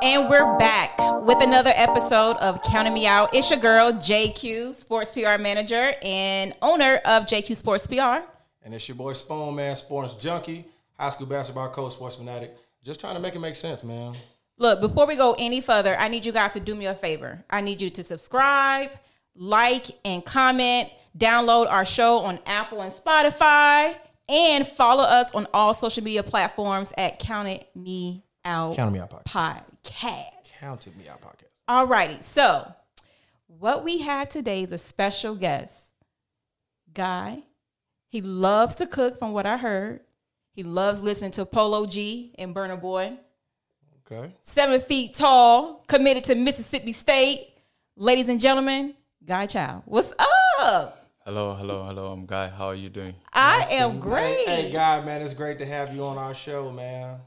And we're back with another episode of Counting Me Out. It's your girl, JQ, Sports PR Manager and owner of JQ Sports PR. And it's your boy Spoon Man, Sports Junkie, high school basketball coach, sports fanatic. Just trying to make it make sense, man. Look, before we go any further, I need you guys to do me a favor. I need you to subscribe, like, and comment. Download our show on Apple and Spotify, and follow us on all social media platforms at Counted Me Out Counting Me Out podcast. Podcast. Counted Me Out podcast. Alrighty, so what we have today is a special guest. Guy, he loves to cook from what I heard. He loves listening to Polo G and Burna Boy. Okay. Seven feet tall, committed to Mississippi State. Ladies and gentlemen, Guy Chol. What's up? Hello, hello, hello. I'm Guy. How are you doing? I am great. Hey, hey, guy, man, it's great to have you on our show, man.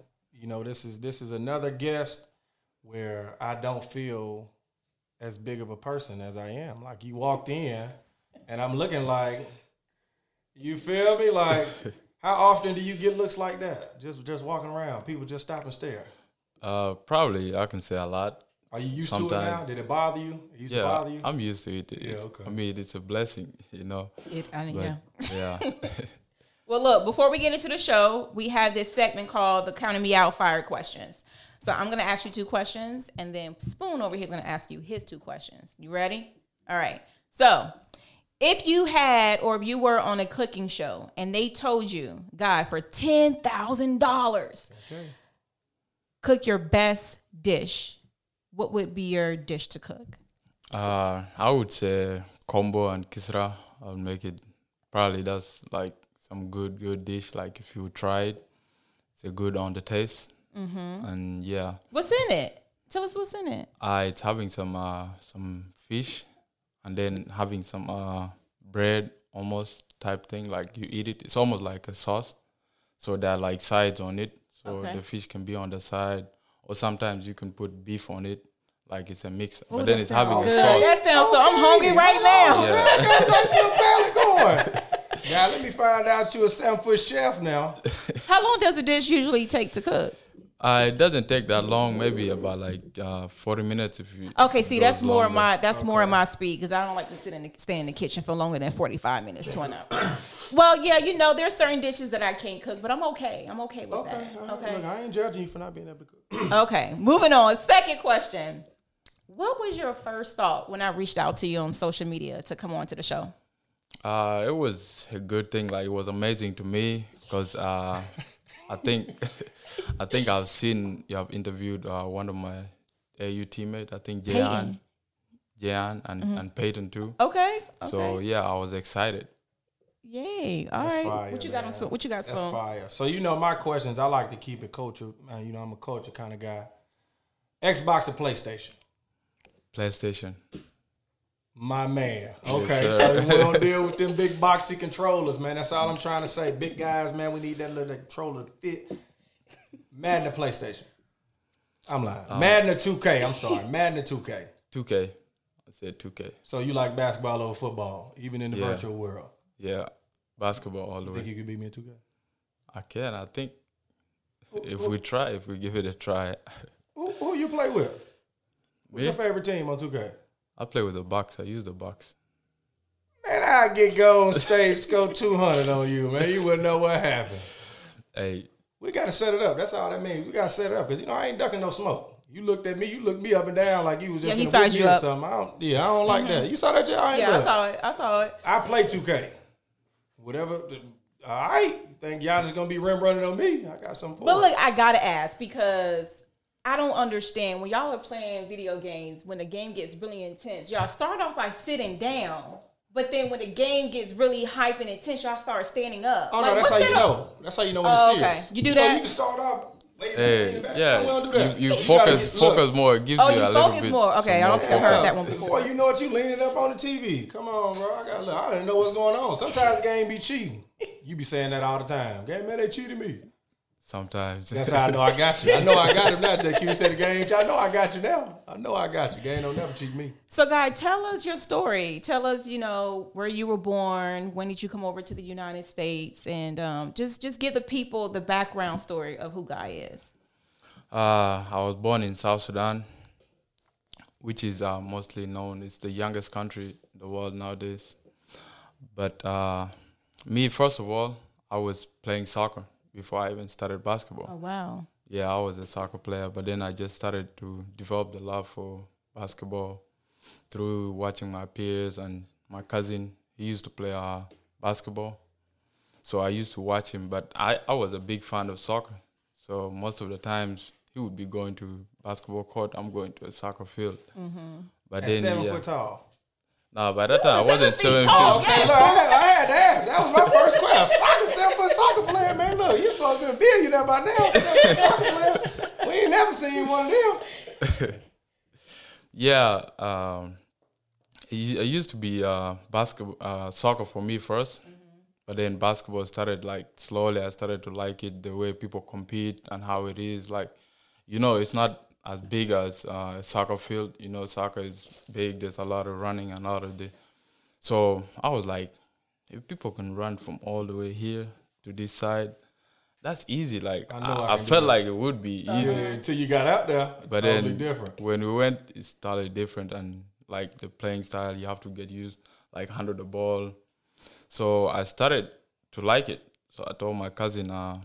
You know, this is this is another guest where I don't feel as big of a person as I am. Like you walked in, and I'm looking like, you feel me? Like, how often do you get looks like that? Just just walking around, people just stop and stare. Uh, probably I can say a lot. Are you used to it now? Did it bother you? It used to Yeah, bother you? I'm used to it. It- Yeah, okay. I mean, it's a blessing, you know. It, I, But yeah. yeah, Well, look, before we get into the show, we have this segment called the Counting Me Out Fire Questions. So I'm going to ask you two questions, and then Spoon over here is going to ask you his two questions. You ready? All right. So if you had, or if you were on a cooking show and they told you, guy, for $10,000, cook your best dish, what would be your dish to cook? uh, I would say combo and kisra. I'll make it. Probably that's like some good, good dish. Like if you try it, it's a good on the taste. Mm-hmm. And yeah, What's in it? Tell us what's in it. uh, it's having some uh, some fish, and then having some uh, bread, almost type thing. Like you eat it, it's almost like a sauce. So there are like sides on it, so Okay. the fish can be on the side, or sometimes you can put beef on it, like it's a mix. Ooh, but then it's sounds having a sauce. That sounds so. I'm hungry right now. Yeah. I got a palate going. Now let me find out you a seven foot chef now. How long does a dish usually take to cook? Uh, it doesn't take that long, maybe about like uh, forty minutes if you. Okay, see, that's goes more of longer. my that's more of my speed because I don't like to sit in the, stay in the kitchen for longer than forty five minutes to an hour. well, yeah, you know, there's certain dishes that I can't cook, but I'm okay. I'm okay with Okay, that. all right, Okay. Look, I ain't judging you for not being able to cook. Okay. Moving on. Second question. What was your first thought when I reached out to you on social media to come on to the show? Uh, it was a good thing. Like it was amazing to me because uh, I think I think I've seen you have interviewed uh, one of my AU teammates. I think Jayan, Peyton. Jayan, and and Peyton too. Okay. Okay. So yeah, I was excited. Yay. All That's right. fire, what you got on man. what you got, That's fire. So you know my questions. I like to keep it culture. Man, you know I'm a culture kind of guy. Xbox or PlayStation? PlayStation. My man. Okay, sir. so we don't deal with them big boxy controllers, man. That's all I'm trying to say. Big guys, man, we need that little controller to fit. Madden or PlayStation? I'm lying. Uh, Madden or 2K? I'm sorry. Madden or 2K? 2K. I said 2K. So you like basketball over football, even in the Yeah. virtual world? Yeah, basketball all the Think way. you could beat me in 2K? I can. I think if we try, if we give it a try, Who, who you play with? What's Me? your favorite team on 2K? I play with the Bucks. I use the Bucks. Man, I get go on stage, score 200 on you, man. You wouldn't know what happened. Hey, We got to set it up. That's all that means. We got to set it up because, you know, I ain't ducking no smoke. You looked at me, you looked me up and down like you was just Yeah, he gonna whip sized me you or up. something. I don't, yeah, I don't like mm-hmm. that. You saw that, Jay? I ain't Yeah, I saw it. I saw it. I play 2K. Whatever. All right. Think y'all just going to be rim running on me? I got something for But look, I gotta ask because I don't understand when y'all are playing video games. When the game gets really intense, y'all start off by sitting down, but then when the game gets really hype and intense, y'all start standing up. Oh, Like, no, that's how what's you that- know. That's how you know when Oh, it's okay. serious. You do know, that? you can start off. Lay hey, back. yeah. I'm gonna do that. You, you gotta focus, get- look. focus more. It gives Oh, you you a little focus bit. more. Okay, I don't think I heard that one before. Before you know what? you leaning up on the TV. Come on, bro. I got. I didn't know what's going on. Sometimes the game be cheating. You be saying that all the time. Game man, they cheated me. Sometimes. That's how I know I got you. I know I got him now. JQ You said the game. I know I got you now. I know I got you. Game don't never cheat me. So, guy, tell us your story. Tell us, you know, where you were born. When did you come over to the United States? And um, just just give the people the background story of who Guy is. Uh, I was born in South Sudan, which is uh, mostly known. It's the youngest country in the world nowadays. But uh, me, first of all, I was playing soccer before I even started basketball. Oh wow. Yeah, I was a soccer player, but then I just started to develop the love for basketball through watching my peers and my cousin. He used to play uh, basketball, so I used to watch him. But I, I was a big fan of soccer, so most of the times he would be going to basketball court. I'm going to a soccer field. But And then seven yeah, foot tall. no, by that time I wasn't feet seven tall, feet. Okay, I had, I had to ask. That was my first question. Soccer, seven foot soccer player, man. Look, you're supposed to be a billionaire by now. Seven foot soccer player. We ain't never seen one of them. Yeah, um, it, it used to be uh, basketball, uh, soccer for me 1st but then basketball started like slowly. I started to like it the way people compete and how it is. Like, you know, it's not as big as uh, a soccer field. You know, soccer is big. There's a lot of running and all of the. So I was like, if people can run from all the way here to this side, that's easy. Like I I, know I felt like it would be easy. Yeah, until you got out there, But totally then different. when we went, it's totally different, and like the playing style, you have to get used, like handle the ball. So I started to like it. So I told my cousin, uh,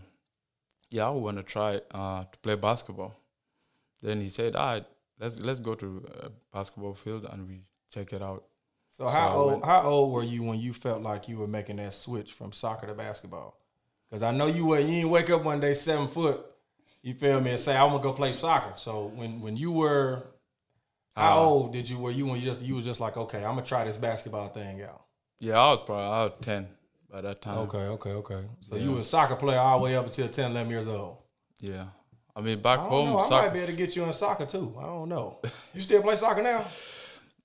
"Yeah, I want to try uh, to play basketball." Then he said, "All right, let's let's go to a basketball field and we check it out." So how old how old were you when you felt like you were making that switch from soccer to basketball? Because I know you were you didn't wake up one day seven foot, you feel me, and say I'm gonna go play soccer. So when when you were how Uh, old did you were you when you just you was just like okay I'm gonna try this basketball thing out. Yeah, I was probably I was ten by that time. Okay, okay, okay. So Yeah. you were a soccer player all the way up until 10, 11 years old. Yeah, I mean back I home, know. I soccer. might be able to get you in soccer too. I don't know. You still play soccer now?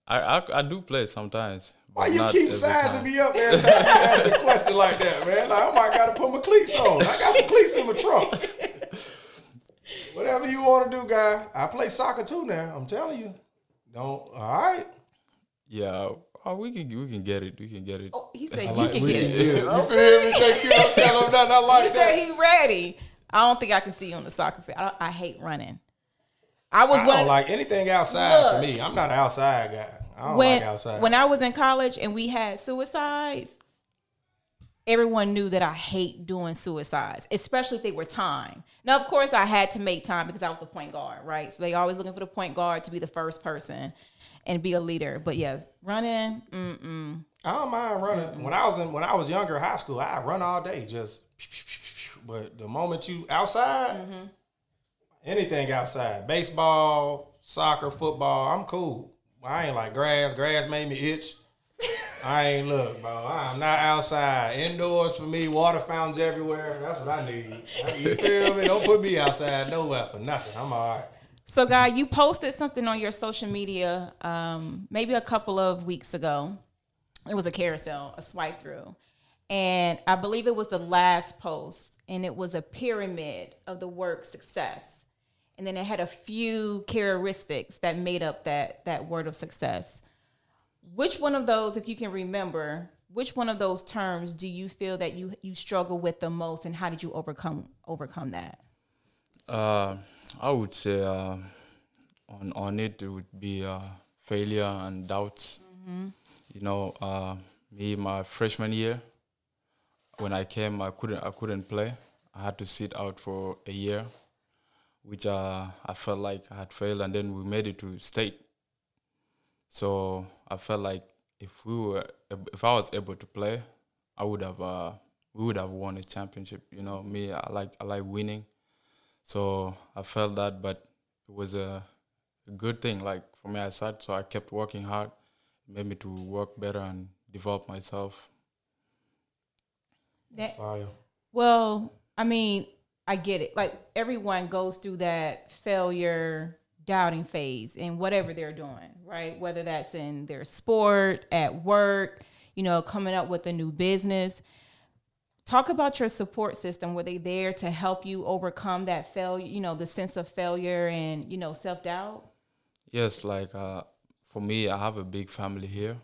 I, I I do play sometimes. Why you keep sizing time. me up every time you ask a question like that, man? Like, oh I might got to put my cleats on. I got some cleats in my trunk. Whatever you want to do, guy. I play soccer too now. I'm telling you. Don't. All right. Yeah, oh, we can we can get it. We can get it. Oh, he said I you like- can we get can it. get it. You feel me? Take you don't tell him nothing. I He like said that. he ready. I don't think I can see you on the soccer field. I, I hate running. I was I don't of- like anything outside for me. I'm not an outside guy. I when like outside. when I was in college and we had suicides. Everyone knew that I hate doing suicides, especially if they were time. Now, of course, I had to make time because I was the point guard, right? So they always looking for the point guard to be the first person and be a leader. But yes, running, mm-mm. I don't mind running. When I was in when I was younger, high school, I run all day. Just, but the moment you outside, mm-hmm. anything outside, baseball, soccer, football, I'm cool. I ain't like grass. Grass made me itch. I ain't look, bro. I'm not outside. Indoors for me, water fountains everywhere. That's what I need. You feel me? Don't put me outside nowhere for nothing. I'm all right. So, guy, you posted something on your social media um, maybe a couple of weeks ago. It was a carousel, a swipe through. And I believe it was the last post, and it was a pyramid of the word success. And then it had a few characteristics that made up that, that word of success. Which one of those, if you can remember, which one of those terms do you feel that you you struggle with the most, and how did you overcome overcome that? Uh, I would say uh, on on it it would be uh, failure and doubts. You know, uh, me my freshman year when I came, I couldn't I couldn't play. I had to sit out for a year, which uh, I felt like I had failed, and then we made it to state. So I felt like if we were if I was able to play, I would have uh, we would have won a championship. You know, me I like I like winning. So I felt that, but it was a, a good thing. Like for me, I said, so I kept working hard. It made me to work better and develop myself. That, Fire. Well, I mean, I get it. Like everyone goes through that failure, doubting phase in whatever they're doing, right? Whether that's in their sport, at work, you know, coming up with a new business. Talk about your support system. Were they there to help you overcome that failure, you know, the sense of failure and, you know, self doubt? Yes, like uh, for me, I have a big family here,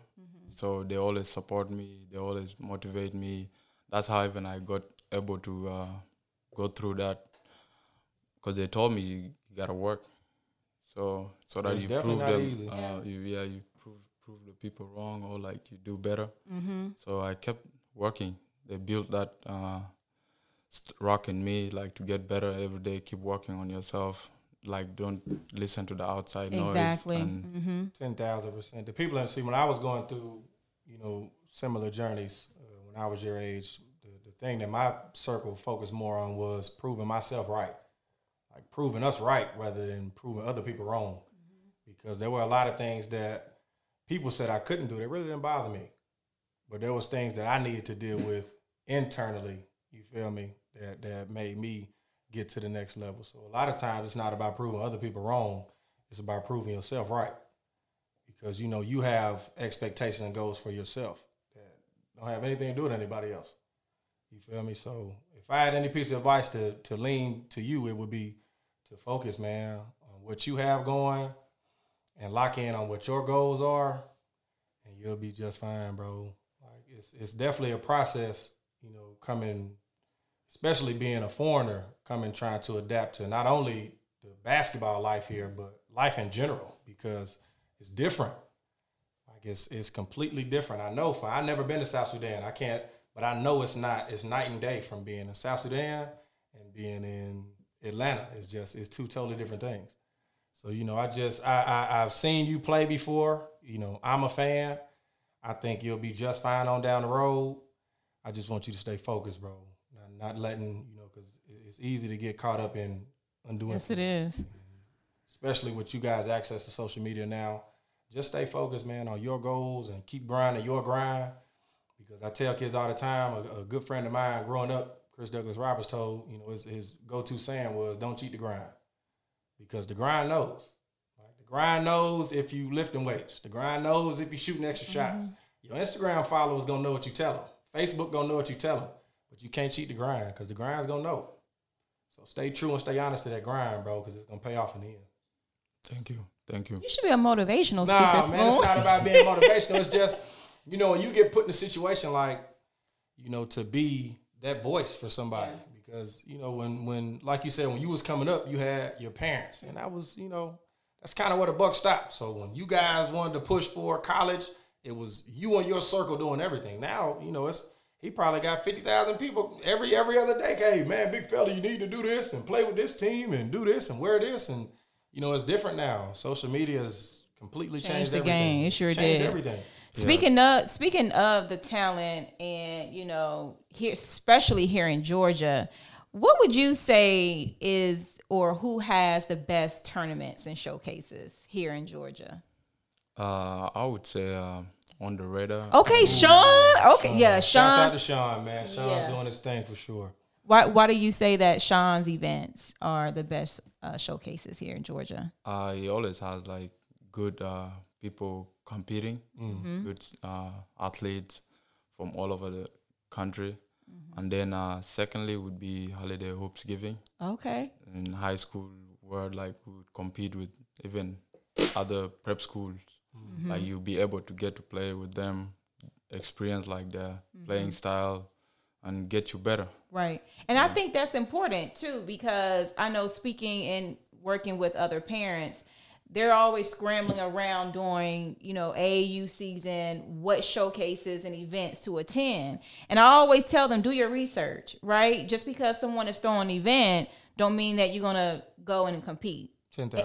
so they always support me. They always motivate me. That's how even I got able to uh, go through that. because they told me you, you gotta work. So so that It's you prove them, easy. uh, you, yeah, you prove prove the people wrong or like you do better. So I kept working. They built that uh, st- rock in me, like to get better every day. Keep working on yourself. Like don't listen to the outside Exactly. noise. And Mm-hmm. Ten thousand percent. The people that see when I was going through, you know, similar journeys uh, when I was your age, the, the thing that my circle focused more on was proving myself right, like proving us right rather than proving other people wrong. Because there were a lot of things that people said I couldn't do that really didn't bother me, but there was things that I needed to deal with internally. You feel me? That that made me get to the next level. So a lot of times it's not about proving other people wrong; it's about proving yourself right because you know you have expectations and goals for yourself that don't have anything to do with anybody else. You feel me? So if I had any piece of advice to to lean to you, it would be to focus, man, on what you have going and lock in on what your goals are, and you'll be just fine, bro. Like it's it's definitely a process, you know, coming, especially being a foreigner, coming trying to adapt to not only the basketball life here, but life in general because it's different. Like it's it's completely different. I know for I've never been to South Sudan. I can't, but I know it's not. It's night and day from being in South Sudan and being in Atlanta. It's just it's two totally different things. So you know, I just I, I I've seen you play before. You know, I'm a fan. I think you'll be just fine on down the road. I just want you to stay focused, bro. Not, not letting you know because it's easy to get caught up in undoing. Yes, it is. especially with you guys access to social media now. Just stay focused, man, on your goals and keep grinding your grind. Because I tell kids all the time, a, a good friend of mine growing up, Chris Douglas Roberts told, you know, his, his go-to saying was, "Don't cheat the grind," because the grind knows. Like the grind knows if you lifting weights. The grind knows if you shooting extra mm-hmm. shots. Your Instagram followers gonna know what you tell them. Facebook gonna know what you tell them. But you can't cheat the grind because the grind's gonna know. So stay true and stay honest to that grind, bro, because it's gonna pay off in the end. thank you, thank you. You should be a motivational Nah, speaker, man, it's not about being motivational. It's just, you know, when you get put in a situation like, you know, to be that voice for somebody. Because, you know, when when like you said, when you was coming up, you had your parents. And that was, you know, that's kind of where the buck stopped. So when you guys wanted to push for college, it was you and your circle doing everything. Now, you know, it's he probably got fifty thousand people every every other day. Hey, man, big fella, you need to do this and play with this team and do this and wear this and you know, it's different now. Social media has completely changed, Changed the everything. game. It sure changed did. everything. Speaking of speaking of the talent, and you know, here especially here in Georgia, what would you say is or who has the best tournaments and showcases here in Georgia? Uh, I would say uh, on the radar. Okay, Sean. Okay, yeah, Shouts out Sean. to Sean, man. Sean's Yeah. doing his thing for sure. Why why do you say that Sean's events are the best uh, showcases here in Georgia? Uh, he always has like good uh, people competing, with uh, athletes from all over the country. And then uh, secondly would be Holiday Hoops Giving. Okay. In high school world, like we would compete with even other prep schools. Like you'll be able to get to play with them, experience like their playing style, and get you better. Right. And I think that's important too because I know speaking and working with other parents, they're always scrambling around during, you know, AAU season, what showcases and events to attend. And I always tell them, do your research, right? Just because someone is throwing an event don't mean that you're gonna go in and compete.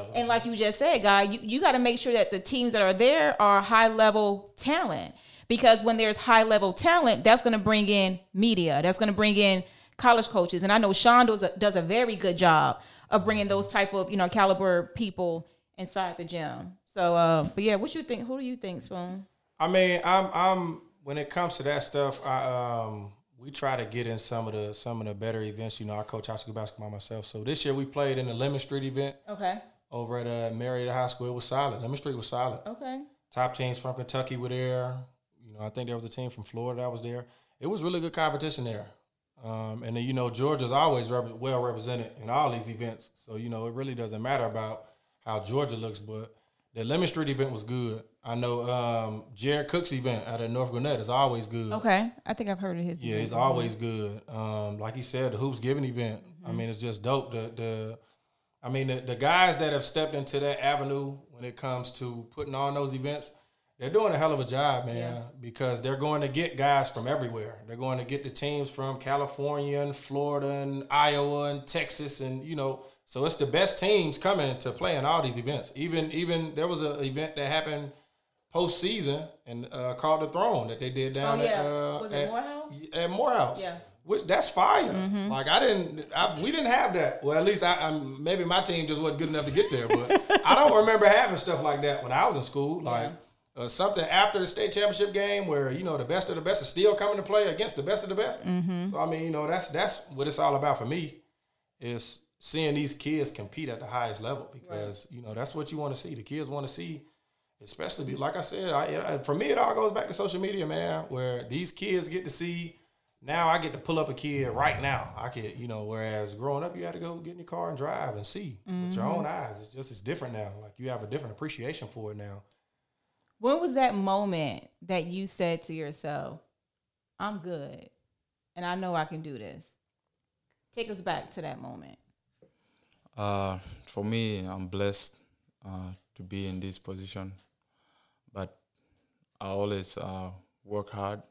And, and like you just said, guy, you, you got to make sure that the teams that are there are high level talent. Because when there's high level talent, that's going to bring in media. That's going to bring in college coaches. And I know Sean does a, does a very good job of bringing those type of you know caliber people inside the gym. So, uh, but yeah, what you think? Who do you think, Spoon? I mean, I'm I'm when it comes to that stuff, I um we try to get in some of the some of the better events. You know, I coach high school basketball myself. So this year we played in the Lemon Street event Okay. over at uh, Marietta High School. It was solid. Lemon Street was solid. Okay. Top teams from Kentucky were there. You know, I think there was a team from Florida that was there. It was really good competition there. Um, and then you know Georgia's always rep- well represented in all these events, so you know it really doesn't matter about how Georgia looks. But the Lemon Street event was good. I know um, Jared Cook's event out of North Gwinnett is always good. Okay. I think I've heard of his. Yeah, event. he's always good. Um, like he said, the hoops giving event. I mean, it's just dope. The the I mean, the, the guys that have stepped into that avenue when it comes to putting on those events, they're doing a hell of a job, man, Yeah. because they're going to get guys from everywhere. They're going to get the teams from California and Florida and Iowa and Texas and you know, so it's the best teams coming to play in all these events. Even even there was an event that happened postseason and uh, called the Throne that they did down Oh, yeah. at uh, Was it at, Morehouse? At Morehouse. Yeah. Which that's fire. Like I didn't, I, we didn't have that. Well, at least I, I'm maybe my team just wasn't good enough to get there. But I don't remember having stuff like that when I was in school. Like uh, something after the state championship game where you know the best of the best is still coming to play against the best of the best. So I mean, you know, that's that's what it's all about for me is seeing these kids compete at the highest level because you know that's what you want to see. The kids want to see, especially be, like I said. I, I, for me, it all goes back to social media, man. Where these kids get to see. Now I get to pull up a kid right now. I could, you know, whereas growing up you had to go get in your car and drive and see with your own mm-hmm. eyes. It's just it's different now. Like you have a different appreciation for it now. When was that moment that you said to yourself, I'm good and I know I can do this? Take us back to that moment. Uh, for me, I'm blessed uh, to be in this position, but I always uh, work hard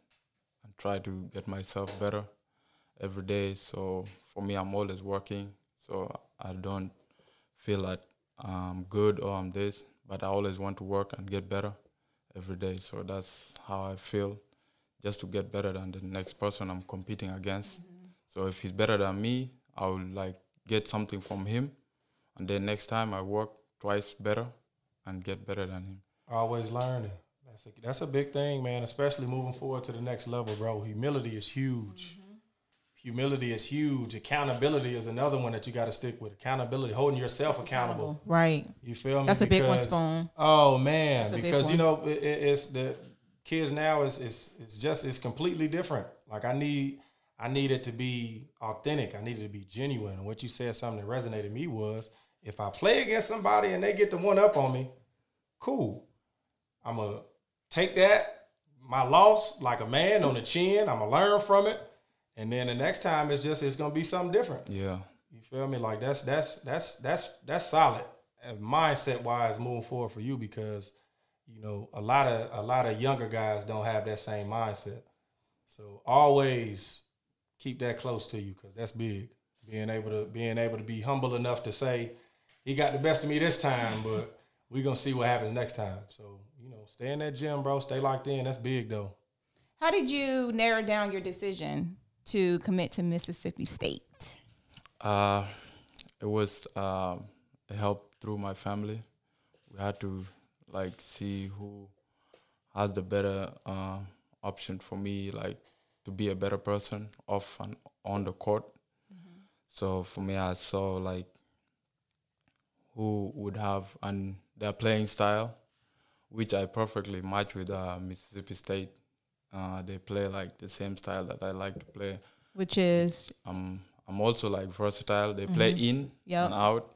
and try to get myself better every day. So for me, I'm always working. So I don't feel like I'm good or I'm this, but I always want to work and get better every day. So that's how I feel, just to get better than the next person I'm competing against. So if he's better than me, I will like get something from him, and then next time I work twice better and get better than him. Always learning. That's a, that's a big thing, man. Especially moving forward to the next level, bro. Humility is huge. Mm-hmm. Humility is huge. Accountability is another one that you got to stick with. Accountability, holding yourself accountable. Right. You feel me? That's a big one, Spoon. Oh man, That's because you know it, it- it's the kids now is it's it's just it's completely different. Like I need I needed to be authentic. I needed to be genuine. And what you said something that resonated me was if I play against somebody and they get the one up on me, cool. I'm gonna take that my loss like a man on the chin. I'm gonna learn from it, and then the next time it's just it's gonna be something different. Yeah, You feel me? Like that's that's that's that's that's solid uh, mindset wise moving forward for you because you know a lot of a lot of younger guys don't have that same mindset. So always keep that close to you because that's big. Being able to being able to be humble enough to say he got the best of me this time, but we're gonna see what happens next time. So you know, stay in that gym, bro. Stay locked in. That's big though. How did you narrow down your decision to commit to Mississippi State? uh, it was um, a help through my family. We had to like see who has the better uh, option for me, like to be a better person off and on the court. So for me, I saw like who would have and their playing style, which I perfectly match with uh, Mississippi State. Uh, they play like the same style that I like to play. Which is I'm I'm also like versatile. They play in Yep. and out,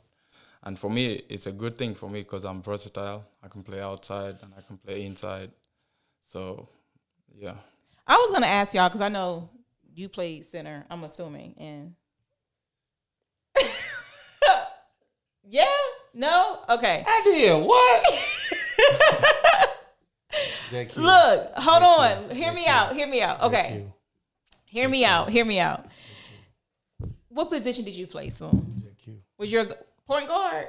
and for me, it's a good thing for me because I'm versatile. I can play outside and I can play inside. So, yeah, I was gonna ask y'all because I know you played center. I'm assuming, and yeah, no, okay. I did what? Look, hold Thank on. Hear Thank me out. Hear me out. Okay, Thank you. hear me out. Hear me out. What position did you play, Spoon? JQ. Was your point guard?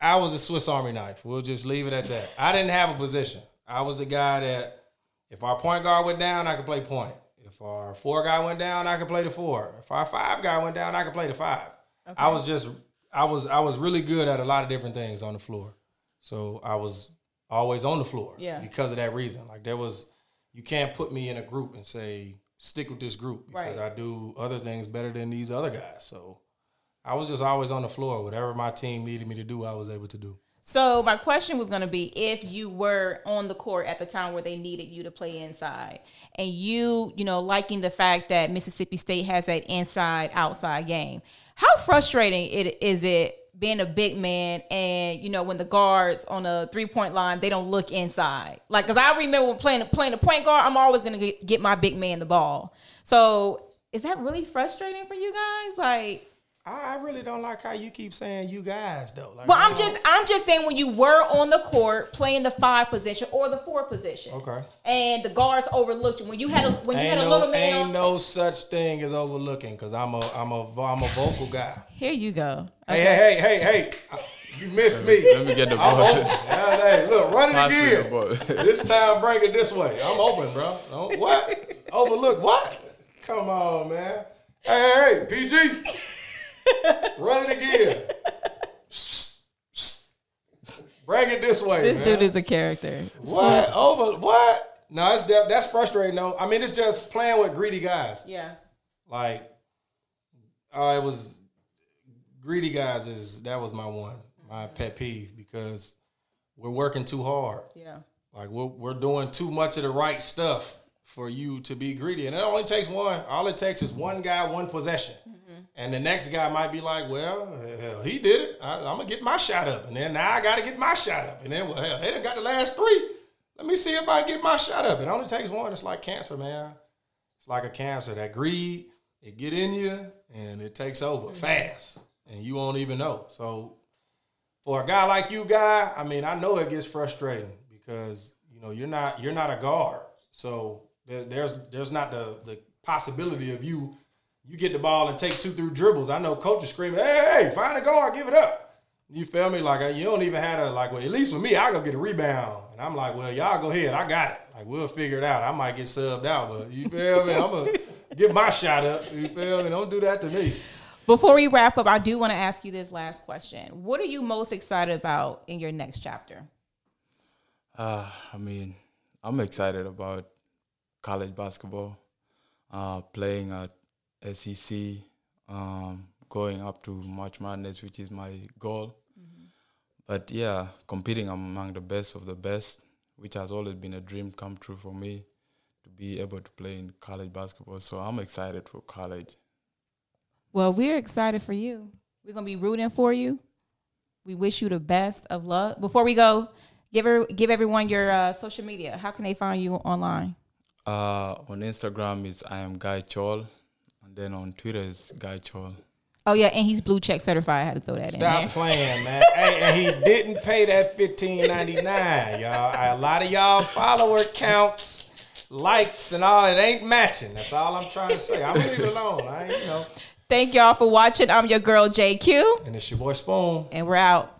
I was a Swiss Army knife. We'll just leave it at that. I didn't have a position. I was the guy that if our point guard went down, I could play point. If our four guy went down, I could play the four. If our five guy went down, I could play the five. I was just I was I was really good at a lot of different things on the floor. So I was always on the floor. Yeah. Because of that reason. Like there was you can't put me in a group and say stick with this group because Right. I do other things better than these other guys. So I was just always on the floor. Whatever my team needed me to do, I was able to do. So my question was going to be if you were on the court at the time where they needed you to play inside and you, you know, liking the fact that Mississippi State has that inside outside game. How frustrating it is it being a big man and you know when the guards on a three point line they don't look inside like because I remember when playing playing the point guard I'm always gonna get, get my big man the ball so is that really frustrating for you guys like I I really don't like how you keep saying you guys though. Like, Well, I I'm don't- just I'm just saying when you were on the court playing the five position or the four position. Okay. And the guards overlooked you when you had a when you ain't had a little man. ain't on- no such thing as overlooking because I'm a I'm a I'm a vocal guy. Here you go. Hey hey hey hey hey, you missed me. Let me get the I'm ball. hey, look, run it the again. this time, bring it this way. I'm open, bro. Don't- what? Overlook what? Come on, man. Hey, hey, hey, PG. Run it again. Bring it this way, This man. dude is a character. what over what? No, it's def- that's frustrating. though. I mean, it's just playing with greedy guys. Yeah. Like, uh, it was greedy guys. Is that was my one, my pet peeve because we're working too hard. Yeah. Like we're we're doing too much of the right stuff for you to be greedy, and it only takes one. All it takes is one guy, one possession, and the next guy might be like, "Well, hell, he did it. I, I'm gonna get my shot up, and then now I got to get my shot up, and then well, hell, they done got the last three. Let me see if I get my shot up. It only takes one. It's like cancer, man. It's like a cancer. That greed, it get in you, and it takes over mm-hmm. fast, and you won't even know. So for a guy like you, guy, I mean, I know it gets frustrating because you know you're not you're not a guard, so there, there's there's not the the possibility of you you get the ball and take two through dribbles. I know coaches screaming, "Hey, hey, find a guard, give it up." You feel me? Like you don't even have to like. Well, at least with me, I go get a rebound, and I'm like, "Well, y'all go ahead, I got it. Like we'll figure it out. I might get subbed out, but you feel me? I'm gonna get my shot up. You feel me? Don't do that to me." Before we wrap up, I do want to ask you this last question. What are you most excited about in your next chapter? Uh, I mean, I'm excited about college basketball, uh, playing at SEC, um, going up to March Madness, which is my goal. But yeah, competing among the best of the best, which has always been a dream come true for me, to be able to play in college basketball. So I'm excited for college. Well, we're excited for you. We're gonna be rooting for you. We wish you the best of luck. Before we go, give her, give everyone your uh, social media. How can they find you online? Uh, on Instagram is I am Guy Chol, then on Twitter is Guy Chol. Oh yeah, and he's blue check certified. I had to throw that in Stop there. playing, man. hey, and he didn't pay that fifteen ninety nine, y'all. A lot of y'all follower counts, likes, and all it ain't matching. That's all I'm trying to say. I'm leave it alone. I you know. Thank y'all for watching. I'm your girl JQ, And it's your boy Spoon. and we're out.